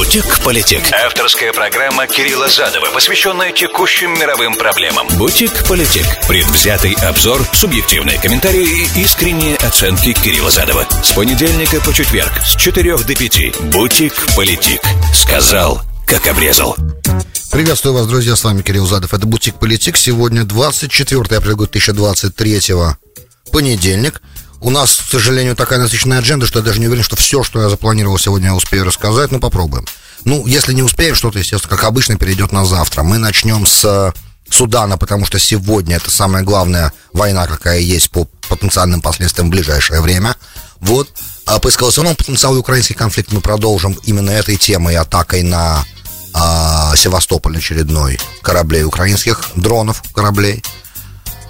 Бутик-политик. Авторская программа Кирилла Задова, посвященная текущим мировым проблемам. Бутик-политик. Предвзятый обзор, субъективные комментарии и искренние оценки Кирилла Задова. С понедельника по четверг с 4 до 5. Бутик-политик. Сказал, как обрезал. Приветствую вас, друзья, с вами Кирилл Задов. Это Бутик Политик. Сегодня 24 апреля 2023 понедельник. У нас, к сожалению, такая насыщенная адженда, что я даже не уверен, что все, что я запланировал сегодня, я успею рассказать, но попробуем. Ну, если не успеем, что-то, естественно, как обычно, перейдет на завтра. Мы начнем с э, Судана, потому что сегодня это самая главная война, какая есть по потенциальным последствиям в ближайшее время. Вот. А по эскалационному потенциалу украинский конфликт мы продолжим именно этой темой, атакой на а, Севастополь очередной кораблей украинских, дронов кораблей.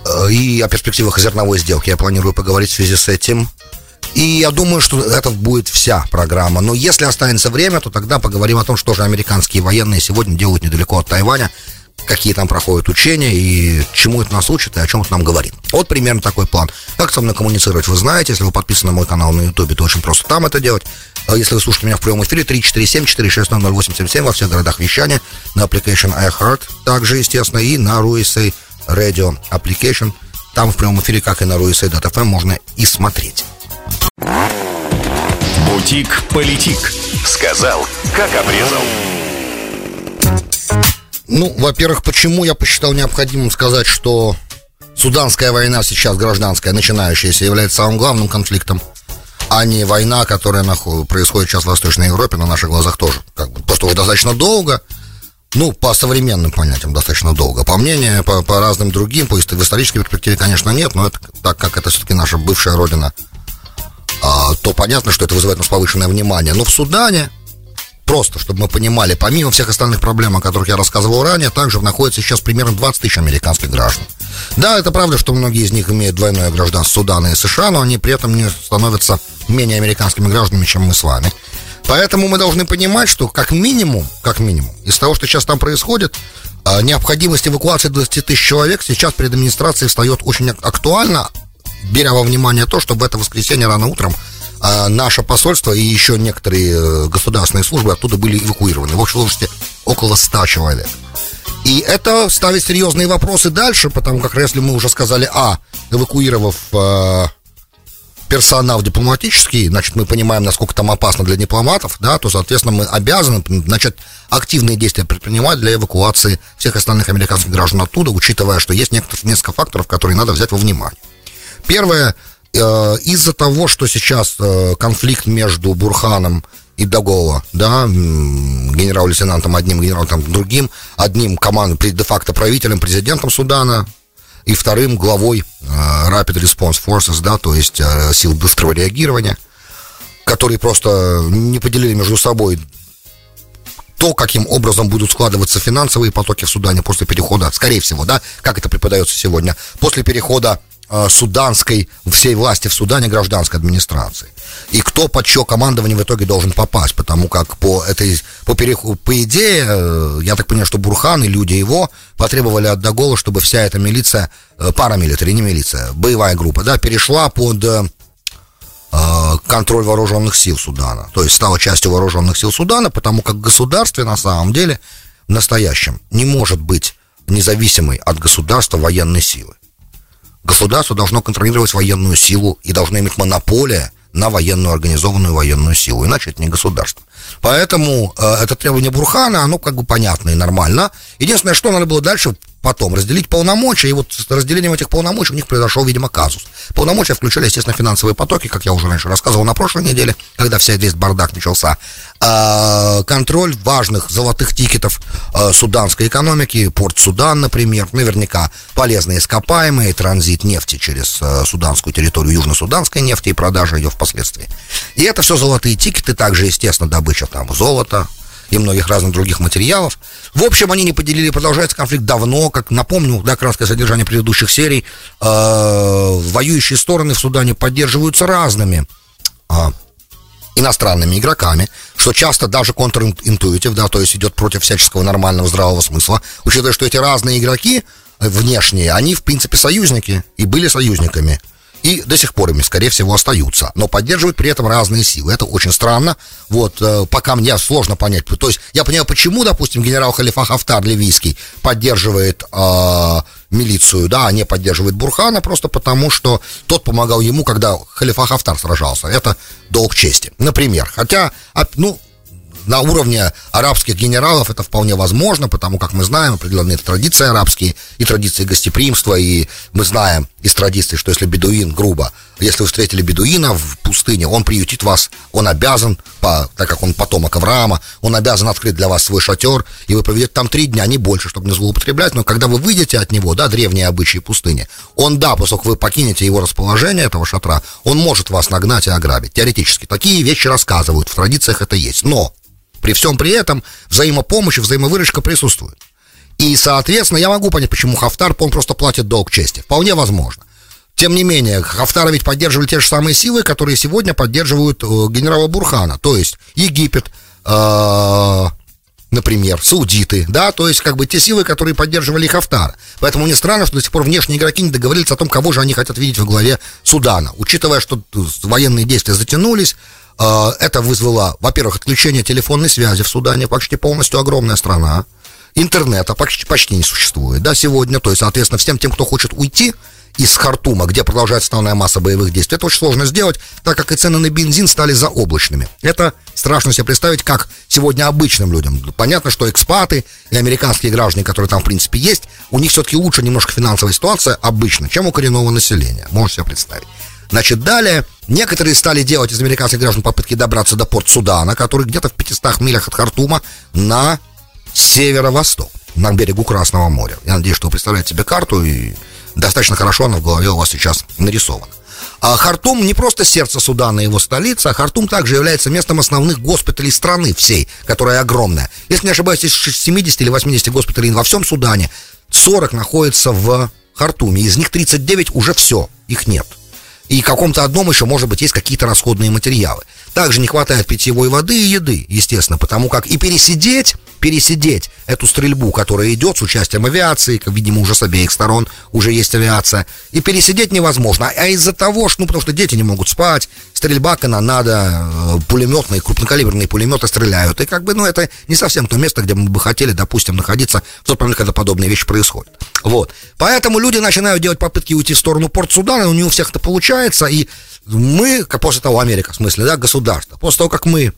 Э, и о перспективах зерновой сделки я планирую поговорить в связи с этим. И я думаю, что это будет вся программа. Но если останется время, то тогда поговорим о том, что же американские военные сегодня делают недалеко от Тайваня, какие там проходят учения и чему это нас учит и о чем это нам говорит. Вот примерно такой план. Как со мной коммуницировать, вы знаете. Если вы подписаны на мой канал на YouTube, то очень просто там это делать. А если вы слушаете меня в прямом эфире, 347-460-0877 во всех городах вещания, на application iHeart, также, естественно, и на RUSA Radio Application. Там в прямом эфире, как и на RUSA.fm, можно и смотреть. Бутик-политик. Сказал, как обрезал. Ну, во-первых, почему я посчитал необходимым сказать, что Суданская война сейчас гражданская, начинающаяся, является самым главным конфликтом, а не война, которая происходит сейчас в Восточной Европе, на наших глазах тоже. Как бы, просто уже достаточно долго, ну, по современным понятиям достаточно долго. По мнению, по, по разным другим, по исторической перспективе, конечно, нет, но это, так как это все-таки наша бывшая родина, а, то понятно, что это вызывает у нас повышенное внимание. Но в Судане, просто, чтобы мы понимали, помимо всех остальных проблем, о которых я рассказывал ранее, также находится сейчас примерно 20 тысяч американских граждан. Да, это правда, что многие из них имеют двойное гражданство Судана и США, но они при этом не становятся менее американскими гражданами, чем мы с вами. Поэтому мы должны понимать, что как минимум, как минимум, из того, что сейчас там происходит, а, необходимость эвакуации 20 тысяч человек сейчас перед администрацией встает очень актуально, беря во внимание то, что в это воскресенье рано утром а, наше посольство и еще некоторые э, государственные службы оттуда были эвакуированы. В общей сложности около 100 человек. И это ставит серьезные вопросы дальше, потому как если мы уже сказали, а, эвакуировав э, персонал дипломатический, значит, мы понимаем, насколько там опасно для дипломатов, да, то, соответственно, мы обязаны начать активные действия предпринимать для эвакуации всех остальных американских граждан оттуда, учитывая, что есть некоторые, несколько факторов, которые надо взять во внимание. Первое, э, из-за того, что сейчас э, конфликт между Бурханом и Дагова, да, генерал-лейтенантом одним, генералом другим, одним командой, де-факто правителем, президентом Судана, и вторым главой э, Rapid Response Forces, да, то есть э, сил быстрого реагирования, которые просто не поделили между собой то, каким образом будут складываться финансовые потоки в Судане после перехода, скорее всего, да, как это преподается сегодня, после перехода суданской, всей власти в Судане гражданской администрации. И кто под чье командование в итоге должен попасть, потому как по этой, по, переху, по идее, э, я так понимаю, что Бурхан и люди его потребовали от Дагола, чтобы вся эта милиция, э, парамилитари, не милиция, боевая группа, да, перешла под контроль вооруженных сил Судана. То есть стала частью вооруженных сил Судана, потому как государстве на самом деле в настоящем не может быть независимой от государства военной силы. Государство должно контролировать военную силу и должно иметь монополия на военную организованную военную силу, иначе это не государство. Поэтому э, это требование Бурхана, оно как бы понятно и нормально. Единственное, что надо было дальше потом разделить полномочия, и вот с разделением этих полномочий у них произошел, видимо, казус. Полномочия включали, естественно, финансовые потоки, как я уже раньше рассказывал на прошлой неделе, когда вся весь бардак начался. А, контроль важных золотых тикетов а, суданской экономики, порт Судан, например, наверняка полезные ископаемые, транзит нефти через а, суданскую территорию, южно-суданской нефти и продажа ее впоследствии. И это все золотые тикеты, также, естественно, добыча там золота, и многих разных других материалов. В общем, они не поделили, продолжается конфликт давно, как напомню, да, краткое содержание предыдущих серий, э, воюющие стороны в Судане поддерживаются разными э, иностранными игроками, что часто даже контринтуитив, да, то есть идет против всяческого нормального здравого смысла, учитывая, что эти разные игроки внешние, они, в принципе, союзники и были союзниками и до сих пор ими, скорее всего, остаются, но поддерживают при этом разные силы. Это очень странно. Вот, э, пока мне сложно понять. То есть, я понимаю, почему, допустим, генерал Халифа Хафтар ливийский поддерживает э, милицию, да, а не поддерживает Бурхана, просто потому, что тот помогал ему, когда Халифа Хафтар сражался. Это долг чести. Например. Хотя, ну, на уровне арабских генералов это вполне возможно, потому как мы знаем определенные традиции арабские и традиции гостеприимства, и мы знаем из традиций, что если бедуин, грубо, если вы встретили бедуина в пустыне, он приютит вас, он обязан, по, так как он потомок Авраама, он обязан открыть для вас свой шатер, и вы проведете там три дня, не больше, чтобы не злоупотреблять, но когда вы выйдете от него, да, древние обычаи пустыни, он, да, поскольку вы покинете его расположение, этого шатра, он может вас нагнать и ограбить, теоретически. Такие вещи рассказывают, в традициях это есть, но при всем при этом взаимопомощь взаимовыручка присутствует. И, соответственно, я могу понять, почему Хафтар, он просто платит долг чести. Вполне возможно. Тем не менее, Хафтара ведь поддерживали те же самые силы, которые сегодня поддерживают э, генерала Бурхана. То есть Египет, э, например, саудиты, да, то есть как бы те силы, которые поддерживали Хафтара. Поэтому не странно, что до сих пор внешние игроки не договорились о том, кого же они хотят видеть во главе Судана. Учитывая, что военные действия затянулись, это вызвало, во-первых, отключение телефонной связи в Судане, почти полностью огромная страна. Интернета почти, почти не существует, да, сегодня. То есть, соответственно, всем тем, кто хочет уйти из Хартума, где продолжается основная масса боевых действий, это очень сложно сделать, так как и цены на бензин стали заоблачными. Это страшно себе представить, как сегодня обычным людям. Понятно, что экспаты и американские граждане, которые там, в принципе, есть, у них все-таки лучше немножко финансовая ситуация обычно, чем у коренного населения. Можете себе представить. Значит, далее некоторые стали делать из американских граждан попытки добраться до порт Судана, который где-то в 500 милях от Хартума на северо-восток, на берегу Красного моря. Я надеюсь, что вы представляете себе карту, и достаточно хорошо она в голове у вас сейчас нарисована. А Хартум не просто сердце Судана и его столица, а Хартум также является местом основных госпиталей страны всей, которая огромная. Если не ошибаюсь, из 70 или 80 госпиталей во всем Судане, 40 находится в Хартуме, из них 39 уже все, их нет и каком-то одном еще, может быть, есть какие-то расходные материалы. Также не хватает питьевой воды и еды, естественно, потому как и пересидеть, пересидеть эту стрельбу, которая идет с участием авиации, видимо, уже с обеих сторон уже есть авиация, и пересидеть невозможно. А из-за того, что, ну, потому что дети не могут спать, стрельба, канонада, э, пулеметные, крупнокалиберные пулеметы стреляют, и как бы, ну, это не совсем то место, где мы бы хотели, допустим, находиться в тот момент, когда подобные вещи происходят. Вот. Поэтому люди начинают делать попытки уйти в сторону порт Судана, у него всех это получается, и мы, после того, Америка, в смысле, да, государство, после того, как мы,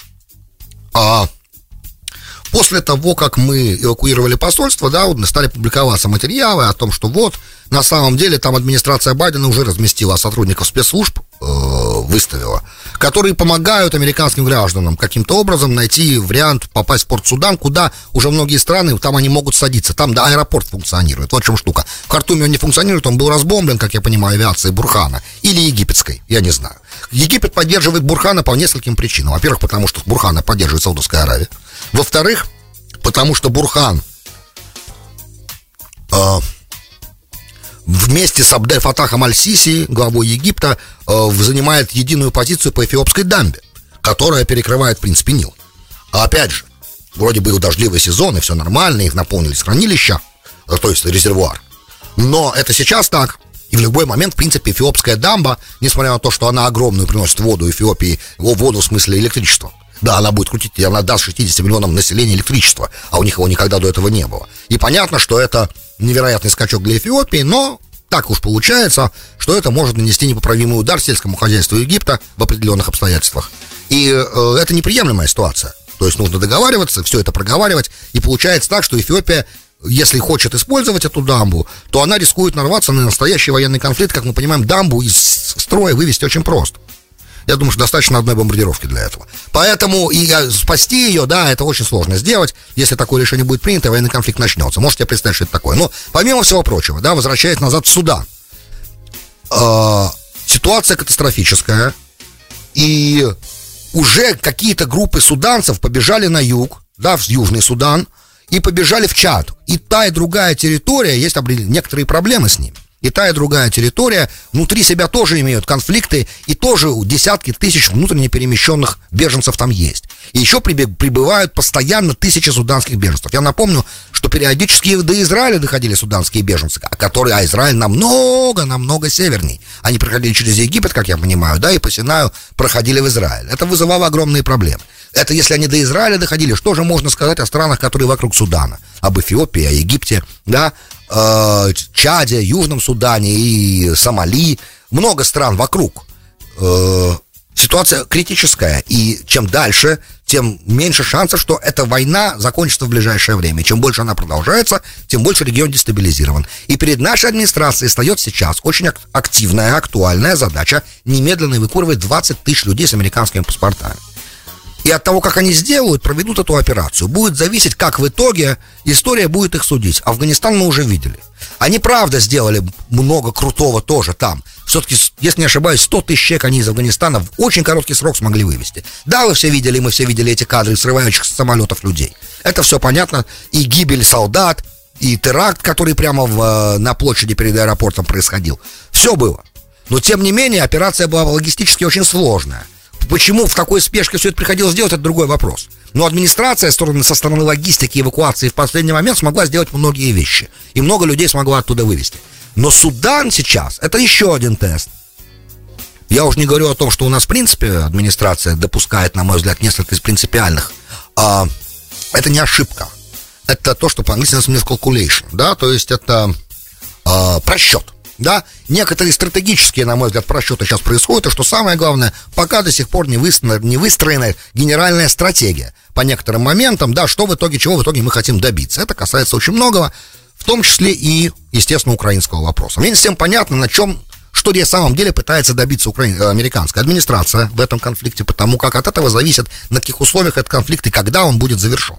а, после того, как мы эвакуировали посольство, да, стали публиковаться материалы о том, что вот, на самом деле, там администрация Байдена уже разместила сотрудников спецслужб, э, выставила, которые помогают американским гражданам каким-то образом найти вариант попасть в порт Судан, куда уже многие страны, там они могут садиться, там, да, аэропорт функционирует, вот в чем штука. В Хартуме он не функционирует, он был разбомблен, как я понимаю, авиацией Бурхана, или египетской, я не знаю. Египет поддерживает Бурхана по нескольким причинам. Во-первых, потому что Бурхана поддерживает Саудовская Аравия. Во-вторых, потому что Бурхан э, вместе с Абдель Фатахом Аль-Сиси, главой Египта, э, занимает единую позицию по эфиопской дамбе, которая перекрывает, в принципе, Нил. А опять же, вроде бы дождливый сезон, и все нормально, их наполнились хранилища, э, то есть резервуар. Но это сейчас так. И в любой момент, в принципе, эфиопская дамба, несмотря на то, что она огромную приносит воду Эфиопии, воду в смысле электричества, да, она будет крутить, и она даст 60 миллионам населения электричество, а у них его никогда до этого не было. И понятно, что это невероятный скачок для Эфиопии, но так уж получается, что это может нанести непоправимый удар сельскому хозяйству Египта в определенных обстоятельствах. И э, это неприемлемая ситуация. То есть нужно договариваться, все это проговаривать, и получается так, что Эфиопия если хочет использовать эту дамбу, то она рискует нарваться на настоящий военный конфликт. Как мы понимаем, дамбу из строя вывести очень просто. Я думаю, что достаточно одной бомбардировки для этого. Поэтому и спасти ее, да, это очень сложно сделать. Если такое решение будет принято, военный конфликт начнется. Можете представить, что это такое. Но помимо всего прочего, да, возвращаясь назад в Судан. Э, ситуация катастрофическая. И уже какие-то группы суданцев побежали на юг, да, в Южный Судан, и побежали в Чад. И та, и другая территория, есть некоторые проблемы с ними. И та, и другая территория внутри себя тоже имеют конфликты, и тоже десятки тысяч внутренне перемещенных беженцев там есть. И еще прибывают постоянно тысячи суданских беженцев. Я напомню, что периодически до Израиля доходили суданские беженцы, которые, а Израиль намного, намного северней. Они проходили через Египет, как я понимаю, да, и по Синаю проходили в Израиль. Это вызывало огромные проблемы. Это если они до Израиля доходили, что же можно сказать о странах, которые вокруг Судана? Об Эфиопии, о Египте, да, э, Чаде, Южном Судане и Сомали. Много стран вокруг. Э, ситуация критическая, и чем дальше, тем меньше шансов, что эта война закончится в ближайшее время. Чем больше она продолжается, тем больше регион дестабилизирован. И перед нашей администрацией встает сейчас очень активная, актуальная задача немедленно выкуривать 20 тысяч людей с американскими паспортами. И от того, как они сделают, проведут эту операцию. Будет зависеть, как в итоге история будет их судить. Афганистан мы уже видели. Они правда сделали много крутого тоже там. Все-таки, если не ошибаюсь, 100 тысяч человек они из Афганистана в очень короткий срок смогли вывести. Да, вы все видели, мы все видели эти кадры срывающих с самолетов людей. Это все понятно. И гибель солдат, и теракт, который прямо в, э, на площади перед аэропортом происходил. Все было. Но, тем не менее, операция была логистически очень сложная. Почему в такой спешке все это приходилось делать, это другой вопрос. Но администрация стороны, со стороны логистики эвакуации в последний момент смогла сделать многие вещи. И много людей смогла оттуда вывести. Но Судан сейчас это еще один тест. Я уже не говорю о том, что у нас, в принципе, администрация допускает, на мой взгляд, несколько из принципиальных. А, это не ошибка. Это то, что по-английски называется calculation, да, то есть это а, просчет да, некоторые стратегические, на мой взгляд, просчеты сейчас происходят, и что самое главное, пока до сих пор не выстроена, не выстроена генеральная стратегия по некоторым моментам, да, что в итоге, чего в итоге мы хотим добиться. Это касается очень многого, в том числе и, естественно, украинского вопроса. Мне не всем понятно, на чем что на самом деле пытается добиться украин... Э, американская администрация в этом конфликте, потому как от этого зависит, на каких условиях этот конфликт и когда он будет завершен.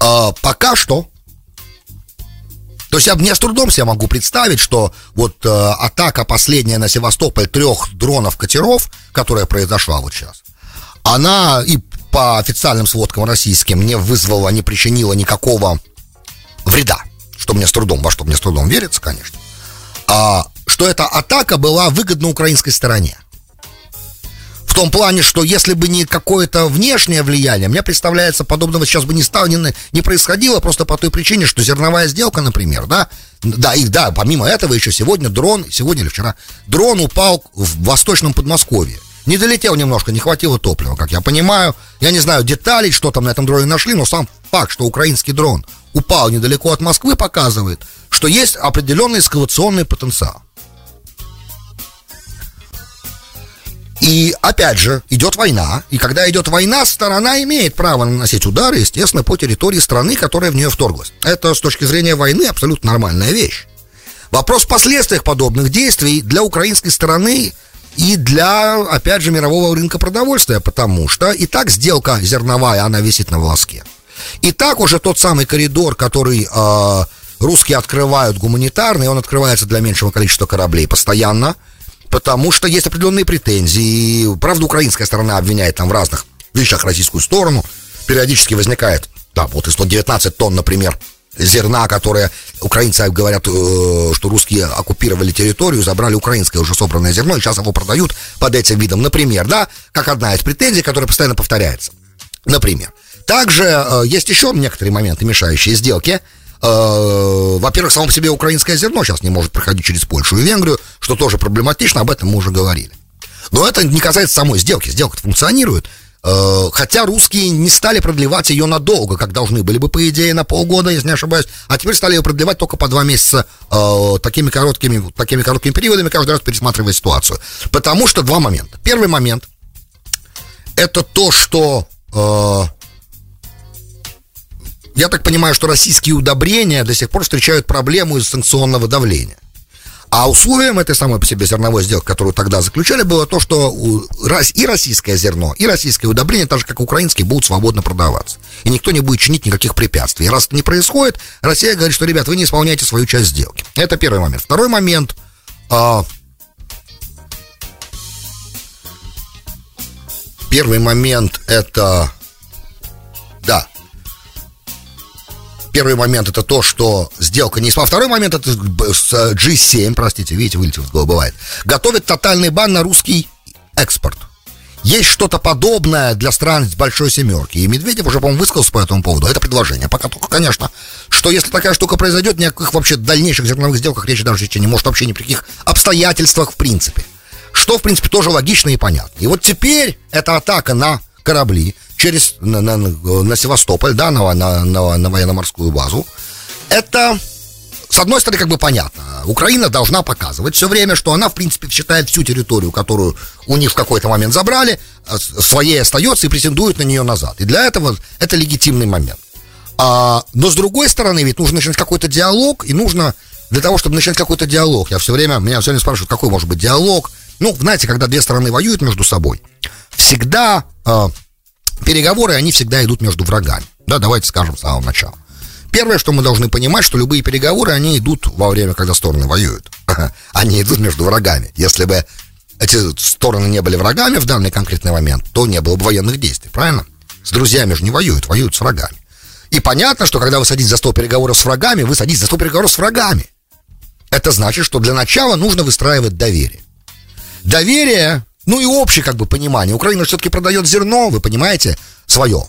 А, пока что то есть я мне с трудом себе могу представить, что вот э, атака последняя на Севастополь трех дронов-катеров, которая произошла вот сейчас, она и по официальным сводкам российским не вызвала, не причинила никакого вреда, что мне с трудом, во что мне с трудом верится, конечно, а, что эта атака была выгодна украинской стороне том плане, что если бы не какое-то внешнее влияние, мне представляется, подобного сейчас бы не стало, не, не происходило, просто по той причине, что зерновая сделка, например, да, да, и да, помимо этого еще сегодня дрон, сегодня или вчера, дрон упал в восточном Подмосковье. Не долетел немножко, не хватило топлива, как я понимаю. Я не знаю деталей, что там на этом дроне нашли, но сам факт, что украинский дрон упал недалеко от Москвы, показывает, что есть определенный эскалационный потенциал. И опять же, идет война, и когда идет война, сторона имеет право наносить удары, естественно, по территории страны, которая в нее вторглась. Это с точки зрения войны абсолютно нормальная вещь. Вопрос в последствиях подобных действий для украинской стороны и для, опять же, мирового рынка продовольствия, потому что и так сделка зерновая, она висит на волоске. И так уже тот самый коридор, который э, русские открывают гуманитарный, он открывается для меньшего количества кораблей постоянно – потому что есть определенные претензии. Правда, украинская сторона обвиняет там в разных вещах российскую сторону. Периодически возникает, да, вот и 119 тонн, например, зерна, которое украинцы говорят, э, что русские оккупировали территорию, забрали украинское уже собранное зерно, и сейчас его продают под этим видом. Например, да, как одна из претензий, которая постоянно повторяется. Например. Также э, есть еще некоторые моменты, мешающие сделке. Э, во-первых, само по себе украинское зерно сейчас не может проходить через Польшу и Венгрию, что тоже проблематично, об этом мы уже говорили. Но это не касается самой сделки. Сделка функционирует. Э, хотя русские не стали продлевать ее надолго, как должны были бы, по идее, на полгода, если не ошибаюсь. А теперь стали ее продлевать только по два месяца э, такими, короткими, такими короткими периодами, каждый раз пересматривая ситуацию. Потому что два момента. Первый момент – это то, что я так понимаю, что российские удобрения до сих пор встречают проблему из санкционного давления. А условием этой самой по себе зерновой сделки, которую тогда заключали, было то, что и российское зерно, и российское удобрение, так же как украинские, будут свободно продаваться. И никто не будет чинить никаких препятствий. И раз это не происходит, Россия говорит, что, ребят, вы не исполняете свою часть сделки. Это первый момент. Второй момент. А, первый момент это... Первый момент это то, что сделка не спала. Второй момент это с G7, простите, видите, вылетел с головы, бывает. Готовит тотальный бан на русский экспорт. Есть что-то подобное для стран с большой семерки. И Медведев уже, по-моему, высказался по этому поводу. Это предложение. Пока только, конечно, что если такая штука произойдет, никаких вообще дальнейших зерновых сделках речи даже не может вообще ни при каких обстоятельствах в принципе. Что, в принципе, тоже логично и понятно. И вот теперь эта атака на корабли через на, на, на Севастополь, да, на, на, на, на военно-морскую базу, это с одной стороны, как бы понятно, Украина должна показывать все время, что она, в принципе, считает всю территорию, которую у них в какой-то момент забрали, а, своей остается и претендует на нее назад. И для этого это легитимный момент. А, но с другой стороны, ведь нужно начинать какой-то диалог, и нужно для того, чтобы начать какой-то диалог, я все время, меня все время спрашивают, какой может быть диалог. Ну, знаете, когда две стороны воюют между собой, всегда э, переговоры, они всегда идут между врагами. Да, давайте скажем с самого начала. Первое, что мы должны понимать, что любые переговоры, они идут во время, когда стороны воюют. Они идут между врагами. Если бы эти стороны не были врагами в данный конкретный момент, то не было бы военных действий, правильно? С друзьями же не воюют, воюют с врагами. И понятно, что когда вы садитесь за стол переговоров с врагами, вы садитесь за стол переговоров с врагами. Это значит, что для начала нужно выстраивать доверие. Доверие, ну и общее как бы понимание. Украина все-таки продает зерно, вы понимаете, свое.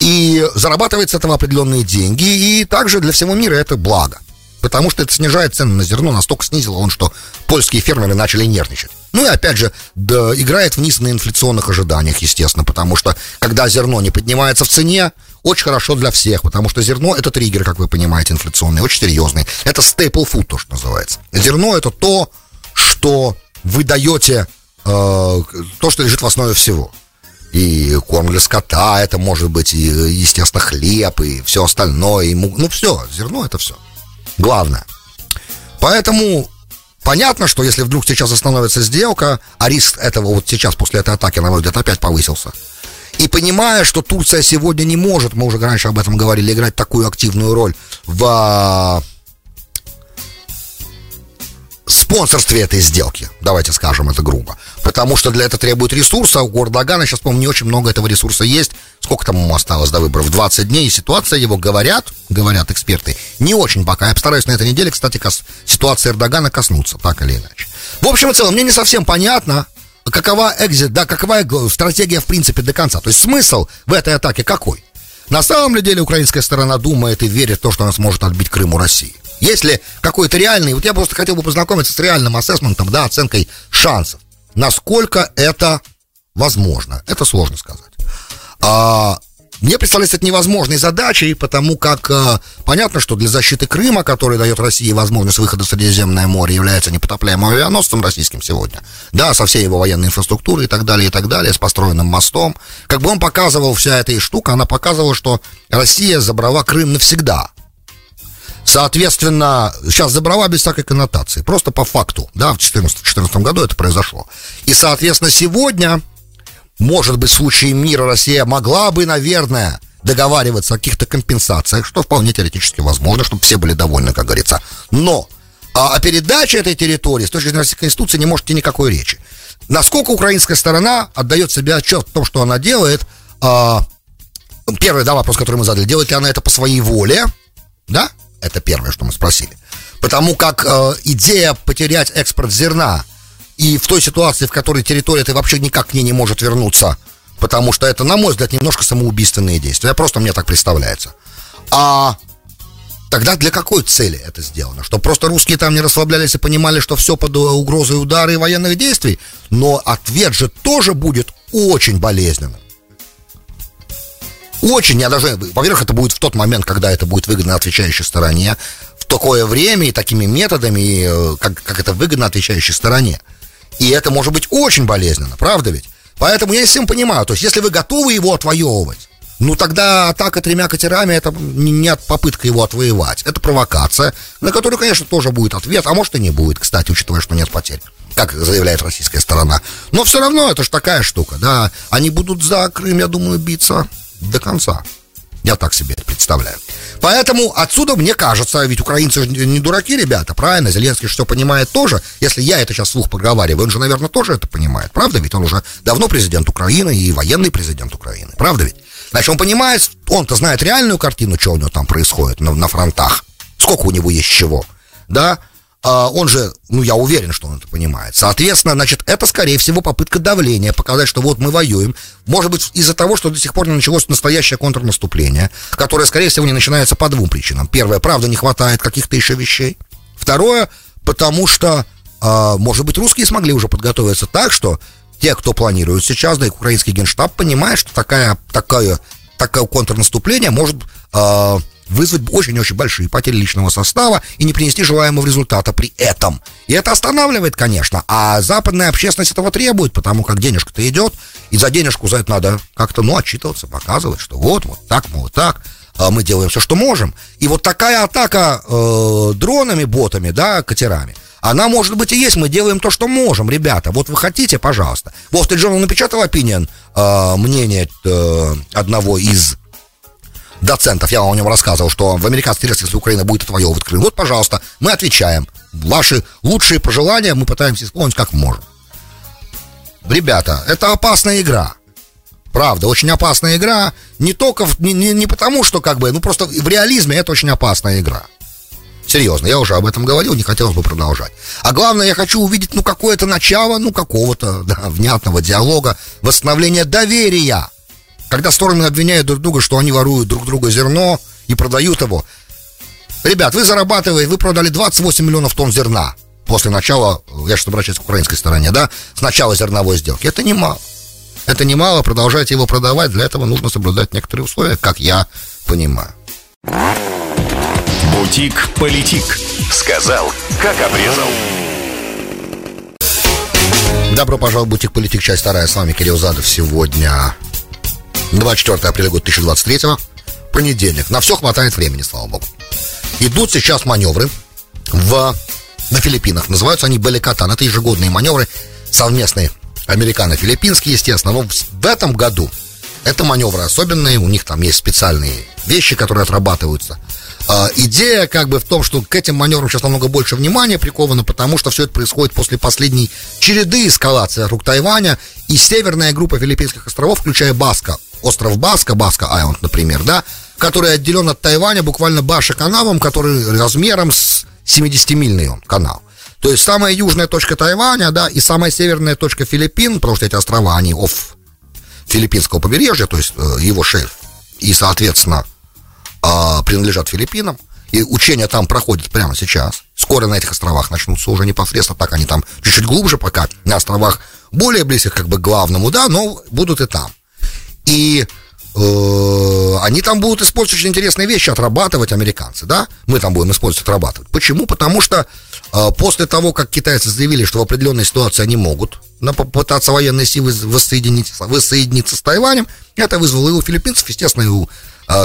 И зарабатывает с этого определенные деньги, и также для всего мира это благо. Потому что это снижает цены на зерно, настолько снизило он, что польские фермеры начали нервничать. Ну и опять же, да, играет вниз на инфляционных ожиданиях, естественно, потому что когда зерно не поднимается в цене, очень хорошо для всех, потому что зерно это триггер, как вы понимаете, инфляционный, очень серьезный. Это staple food, то, что называется. Зерно это то, что вы даете, то, что лежит в основе всего и корм для скота, это может быть и, естественно, хлеб, и все остальное, и мук... ну все, зерно это все. Главное. Поэтому понятно, что если вдруг сейчас остановится сделка, а риск этого вот сейчас после этой атаки, на мой взгляд, опять повысился. И понимая, что Турция сегодня не может, мы уже раньше об этом говорили, играть такую активную роль в спонсорстве этой сделки. Давайте скажем это грубо. Потому что для этого требует ресурса. У Гордогана сейчас, по-моему, не очень много этого ресурса есть. Сколько там ему осталось до выборов? 20 дней. И ситуация его, говорят, говорят эксперты, не очень пока. Я постараюсь на этой неделе, кстати, кос... ситуации Эрдогана коснуться, так или иначе. В общем и целом, мне не совсем понятно, какова экзит, да, какова стратегия, в принципе, до конца. То есть смысл в этой атаке какой? На самом ли деле украинская сторона думает и верит в то, что она сможет отбить Крым у России? Есть ли какой-то реальный, вот я просто хотел бы познакомиться с реальным ассессментом, да, оценкой шансов. Насколько это возможно? Это сложно сказать. А, мне представляется это невозможной задачей, потому как э, понятно, что для защиты Крыма, который дает России возможность выхода в Средиземное море, является непотопляемым авианосцем российским сегодня, да, со всей его военной инфраструктурой и так далее, и так далее, с построенным мостом. Как бы он показывал, вся эта штука, она показывала, что Россия забрала Крым навсегда. Соответственно, сейчас забрала без всякой коннотации, просто по факту, да, в 2014 году это произошло. И, соответственно, сегодня, может быть, в случае мира Россия могла бы, наверное, договариваться о каких-то компенсациях, что вполне теоретически возможно, чтобы все были довольны, как говорится. Но а о передаче этой территории с точки зрения Российской Конституции не может идти никакой речи. Насколько украинская сторона отдает себе отчет в том, что она делает, а, первый да, вопрос, который мы задали, делает ли она это по своей воле, да, это первое, что мы спросили. Потому как э, идея потерять экспорт зерна и в той ситуации, в которой территория это вообще никак к ней не может вернуться, потому что это, на мой взгляд, немножко самоубийственные действия. Просто мне так представляется. А тогда для какой цели это сделано? Что просто русские там не расслаблялись и понимали, что все под угрозой удара и военных действий? Но ответ же тоже будет очень болезненным. Очень, даже, во-первых, это будет в тот момент, когда это будет выгодно отвечающей стороне, в такое время и такими методами, э, как, как это выгодно отвечающей стороне. И это может быть очень болезненно, правда ведь? Поэтому я всем понимаю, то есть если вы готовы его отвоевывать, ну тогда атака тремя катерами это не попытка его отвоевать. Это провокация, на которую, конечно, тоже будет ответ, а может и не будет, кстати, учитывая, что нет потерь как заявляет российская сторона. Но все равно это же такая штука, да. Они будут за Крым, я думаю, биться до конца. Я так себе это представляю. Поэтому отсюда, мне кажется, ведь украинцы не дураки, ребята, правильно? Зеленский все понимает тоже. Если я это сейчас слух проговариваю, он же, наверное, тоже это понимает. Правда ведь? Он уже давно президент Украины и военный президент Украины. Правда ведь? Значит, он понимает, он-то знает реальную картину, что у него там происходит на, на фронтах. Сколько у него есть чего. Да? А, он же, ну, я уверен, что он это понимает. Соответственно, значит, это, скорее всего, попытка давления, показать, что вот мы воюем. Может быть, из-за того, что до сих пор не началось настоящее контрнаступление, которое, скорее всего, не начинается по двум причинам. Первое, правда, не хватает каких-то еще вещей. Второе, потому что, а, может быть, русские смогли уже подготовиться так, что те, кто планирует сейчас, да и украинский генштаб понимает, что такая, такая, такое контрнаступление может э, вызвать очень-очень большие потери личного состава и не принести желаемого результата при этом. И это останавливает, конечно, а западная общественность этого требует, потому как денежка-то идет, и за денежку за это надо как-то, ну, отчитываться, показывать, что вот, вот так, вот так, а мы делаем все, что можем. И вот такая атака э, дронами, ботами, да, катерами, она, может быть, и есть, мы делаем то, что можем, ребята. Вот вы хотите, пожалуйста. Wall Street Journal напечатал опинион, э, мнение э, одного из доцентов, я вам о нем рассказывал, что в американских интересах, если Украина будет отвоевывать Крым, вот, пожалуйста, мы отвечаем. Ваши лучшие пожелания мы пытаемся исполнить как можем. Ребята, это опасная игра. Правда, очень опасная игра. Не только, не, не, не потому, что как бы, ну просто в реализме это очень опасная игра. Серьезно, я уже об этом говорил, не хотелось бы продолжать. А главное, я хочу увидеть, ну, какое-то начало, ну, какого-то, да, внятного диалога, восстановления доверия когда стороны обвиняют друг друга, что они воруют друг друга зерно и продают его. Ребят, вы зарабатываете, вы продали 28 миллионов тонн зерна после начала, я сейчас обращаюсь к украинской стороне, да, с начала зерновой сделки. Это немало. Это немало, продолжайте его продавать, для этого нужно соблюдать некоторые условия, как я понимаю. Бутик-политик. Сказал, как обрезал. Добро пожаловать в Бутик Политик, часть вторая. С вами Кирилл Задов. Сегодня 24 апреля года 2023 понедельник. На все хватает времени, слава богу. Идут сейчас маневры в, на Филиппинах. Называются они Баликатан. Это ежегодные маневры совместные американо-филиппинские, естественно. Но в этом году это маневры особенные. У них там есть специальные вещи, которые отрабатываются. А, идея как бы в том, что к этим маневрам сейчас намного больше внимания приковано, потому что все это происходит после последней череды эскалации вокруг Тайваня и северная группа Филиппинских островов, включая Баска, остров Баска, Баска Айленд, например, да, который отделен от Тайваня буквально Баша-каналом, который размером с 70-мильный он канал. То есть самая южная точка Тайваня, да, и самая северная точка Филиппин, потому что эти острова, они оф филиппинского побережья, то есть э, его шельф, и, соответственно, э, принадлежат Филиппинам. И учения там проходят прямо сейчас. Скоро на этих островах начнутся уже непосредственно так, они там чуть-чуть глубже пока, на островах более близких как бы к главному, да, но будут и там. И э, они там будут использовать очень интересные вещи, отрабатывать американцы, да? Мы там будем использовать, отрабатывать. Почему? Потому что э, после того, как китайцы заявили, что в определенной ситуации они могут попытаться военной силы воссоединиться, воссоединиться с Тайванем, это вызвало и у филиппинцев, естественно, и у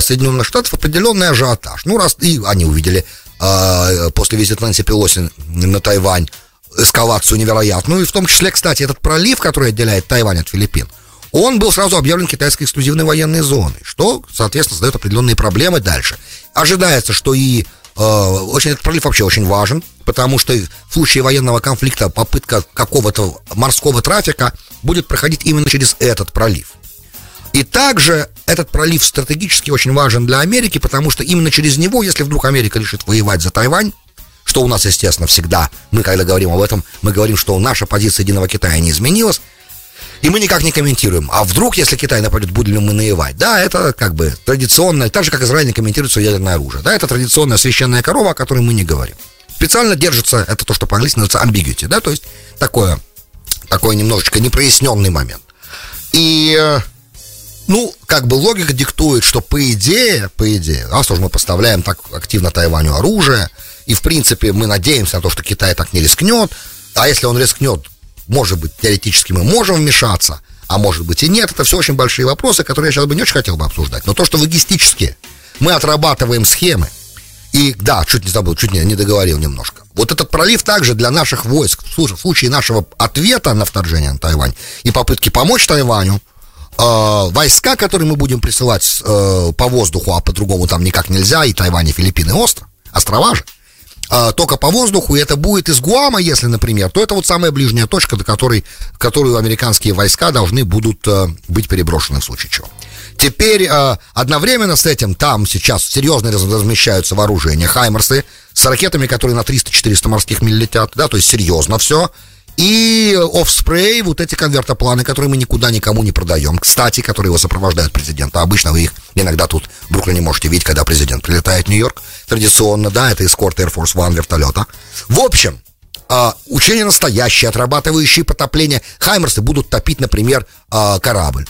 Соединенных Штатов определенный ажиотаж. Ну, раз и они увидели э, после визита Нэнси Пелоси на Тайвань эскалацию невероятную, и в том числе, кстати, этот пролив, который отделяет Тайвань от Филиппин – он был сразу объявлен китайской эксклюзивной военной зоной, что, соответственно, создает определенные проблемы дальше. Ожидается, что и э, очень этот пролив вообще очень важен, потому что в случае военного конфликта попытка какого-то морского трафика будет проходить именно через этот пролив. И также этот пролив стратегически очень важен для Америки, потому что именно через него, если вдруг Америка решит воевать за Тайвань, что у нас, естественно, всегда, мы когда говорим об этом, мы говорим, что наша позиция единого Китая не изменилась, и мы никак не комментируем. А вдруг, если Китай нападет, будем ли мы наевать? Да, это как бы традиционное, так же, как Израиль не комментирует свое ядерное оружие. Да, это традиционная священная корова, о которой мы не говорим. Специально держится, это то, что по-английски называется ambiguity, да, то есть такое, такой немножечко непроясненный момент. И, ну, как бы логика диктует, что по идее, по идее, раз уж мы поставляем так активно Тайваню оружие, и, в принципе, мы надеемся на то, что Китай так не рискнет, а если он рискнет, может быть, теоретически мы можем вмешаться, а может быть и нет. Это все очень большие вопросы, которые я сейчас бы не очень хотел бы обсуждать. Но то, что логистически мы отрабатываем схемы, и да, чуть не забыл, чуть не, не договорил немножко. Вот этот пролив также для наших войск, в случае нашего ответа на вторжение на Тайвань и попытки помочь Тайваню, э, войска, которые мы будем присылать э, по воздуху, а по-другому там никак нельзя, и Тайвань, и Филиппины, остров, острова же, э, только по воздуху, и это будет из Гуама, если, например, то это вот самая ближняя точка, до которой, которую американские войска должны будут э, быть переброшены в случае чего. Теперь э, одновременно с этим там сейчас серьезно размещаются вооружения, хаймерсы с ракетами, которые на 300-400 морских миль летят, да, то есть серьезно все. И офспрей, вот эти конвертопланы, которые мы никуда никому не продаем. Кстати, которые его сопровождают президента. Обычно вы их иногда тут в Бруклине можете видеть, когда президент прилетает в Нью-Йорк. Традиционно, да, это эскорт Air Force One вертолета. В общем, а, учения настоящие, отрабатывающие потопление. Хаймерсы будут топить, например, а, корабль,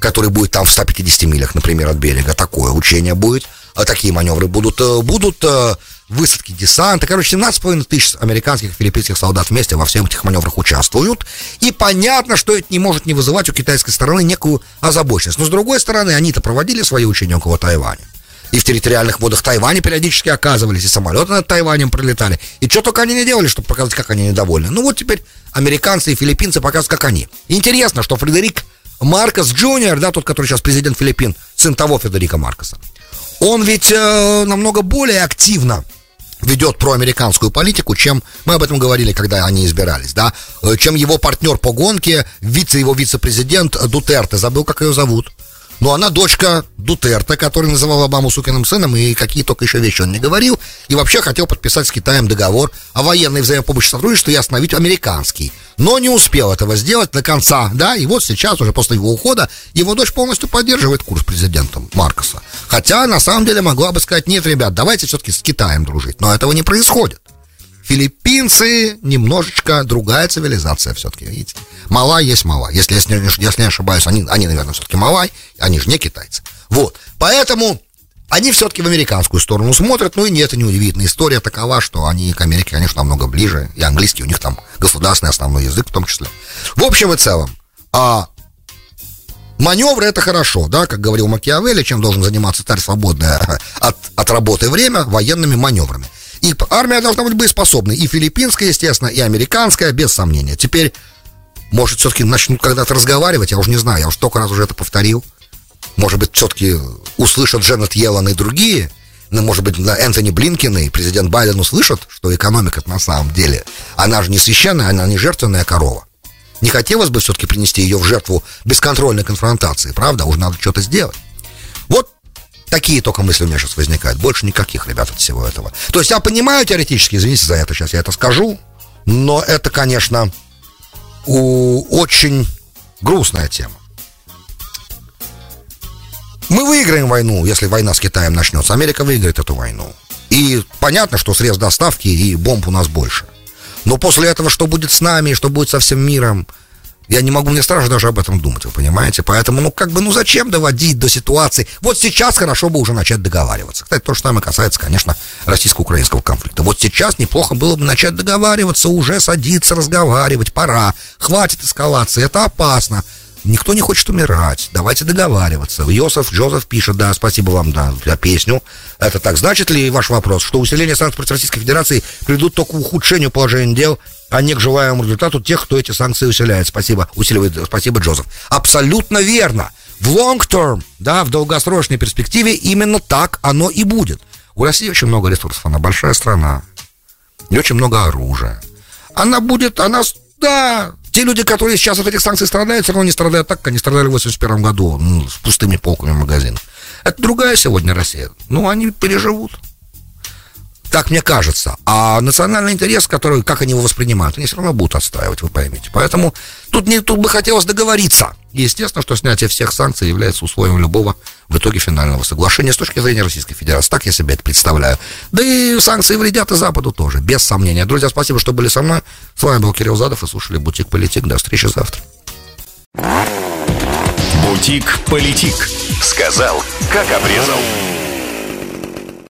который будет там в 150 милях, например, от берега. Такое учение будет. А такие маневры будут. Э, будут э, высадки десанта. Короче, 17,5 тысяч американских и филиппинских солдат вместе во всех этих маневрах участвуют. И понятно, что это не может не вызывать у китайской стороны некую озабоченность. Но, с другой стороны, они-то проводили свои учения около Тайваня. И в территориальных водах Тайваня периодически оказывались, и самолеты над Тайванем пролетали. И что только они не делали, чтобы показать, как они недовольны. Ну вот теперь американцы и филиппинцы показывают, как они. Интересно, что Фредерик Маркос Джуниор, да, тот, который сейчас президент Филиппин, сын того Федерика Маркоса, он ведь э, намного более активно ведет проамериканскую политику, чем мы об этом говорили, когда они избирались, да, э, чем его партнер по гонке, вице его вице-президент Дутерте, забыл, как ее зовут. Но она дочка Дутерта, который называл Обаму сукиным сыном, и какие только еще вещи он не говорил. И вообще хотел подписать с Китаем договор о военной взаимопомощи сотрудничестве и остановить американский. Но не успел этого сделать до конца, да, и вот сейчас, уже после его ухода, его дочь полностью поддерживает курс президента Маркоса. Хотя, на самом деле, могла бы сказать, нет, ребят, давайте все-таки с Китаем дружить. Но этого не происходит. Филиппинцы немножечко другая цивилизация все-таки, видите. Малай есть Малай. Если, если, если не ошибаюсь, они, они наверное, все-таки Малай, они же не китайцы. Вот. Поэтому они все-таки в американскую сторону смотрят, ну и нет, это неудивительно. История такова, что они к Америке, конечно, намного ближе, и английский у них там государственный основной язык в том числе. В общем и целом, а маневры это хорошо, да, как говорил Макиавелли, чем должен заниматься царь свободное от, от работы время военными маневрами. И армия должна быть боеспособной, и филиппинская, естественно, и американская, без сомнения. Теперь, может, все-таки начнут когда-то разговаривать, я уже не знаю, я уже столько раз уже это повторил. Может быть, все-таки услышат Дженнет Йеллен и другие, ну, может быть, Энтони Блинкин и президент Байден услышат, что экономика на самом деле, она же не священная, она не жертвенная корова. Не хотелось бы все-таки принести ее в жертву бесконтрольной конфронтации, правда? Уже надо что-то сделать. Такие только мысли у меня сейчас возникают. Больше никаких, ребят, от всего этого. То есть я понимаю теоретически, извините за это, сейчас я это скажу, но это, конечно, у, очень грустная тема. Мы выиграем войну, если война с Китаем начнется. Америка выиграет эту войну. И понятно, что средств доставки и бомб у нас больше. Но после этого что будет с нами, что будет со всем миром, я не могу, мне страшно даже об этом думать, вы понимаете? Поэтому, ну, как бы, ну, зачем доводить до ситуации? Вот сейчас хорошо бы уже начать договариваться. Кстати, то же самое касается, конечно, российско-украинского конфликта. Вот сейчас неплохо было бы начать договариваться, уже садиться, разговаривать, пора. Хватит эскалации, это опасно. Никто не хочет умирать. Давайте договариваться. Йосиф Джозеф пишет, да, спасибо вам, да, за песню. Это так. Значит ли ваш вопрос, что усиление санкций против Российской Федерации приведут только к ухудшению положения дел а не к желаемому результату тех, кто эти санкции усиляет. Спасибо, усиливает, спасибо, Джозеф. Абсолютно верно. В long term, да, в долгосрочной перспективе именно так оно и будет. У России очень много ресурсов, она большая страна, и очень много оружия. Она будет, она, да, те люди, которые сейчас от этих санкций страдают, все равно не страдают так, как они страдали в 81 году ну, с пустыми полками магазинов. Это другая сегодня Россия. Ну, они переживут. Так мне кажется. А национальный интерес, который, как они его воспринимают, они все равно будут отстаивать, вы поймете. Поэтому тут, не, тут бы хотелось договориться. Естественно, что снятие всех санкций является условием любого в итоге финального соглашения с точки зрения Российской Федерации. Так я себе это представляю. Да и санкции вредят и Западу тоже, без сомнения. Друзья, спасибо, что были со мной. С вами был Кирилл Задов и слушали «Бутик Политик». До встречи завтра. «Бутик Политик». Сказал, как обрезал.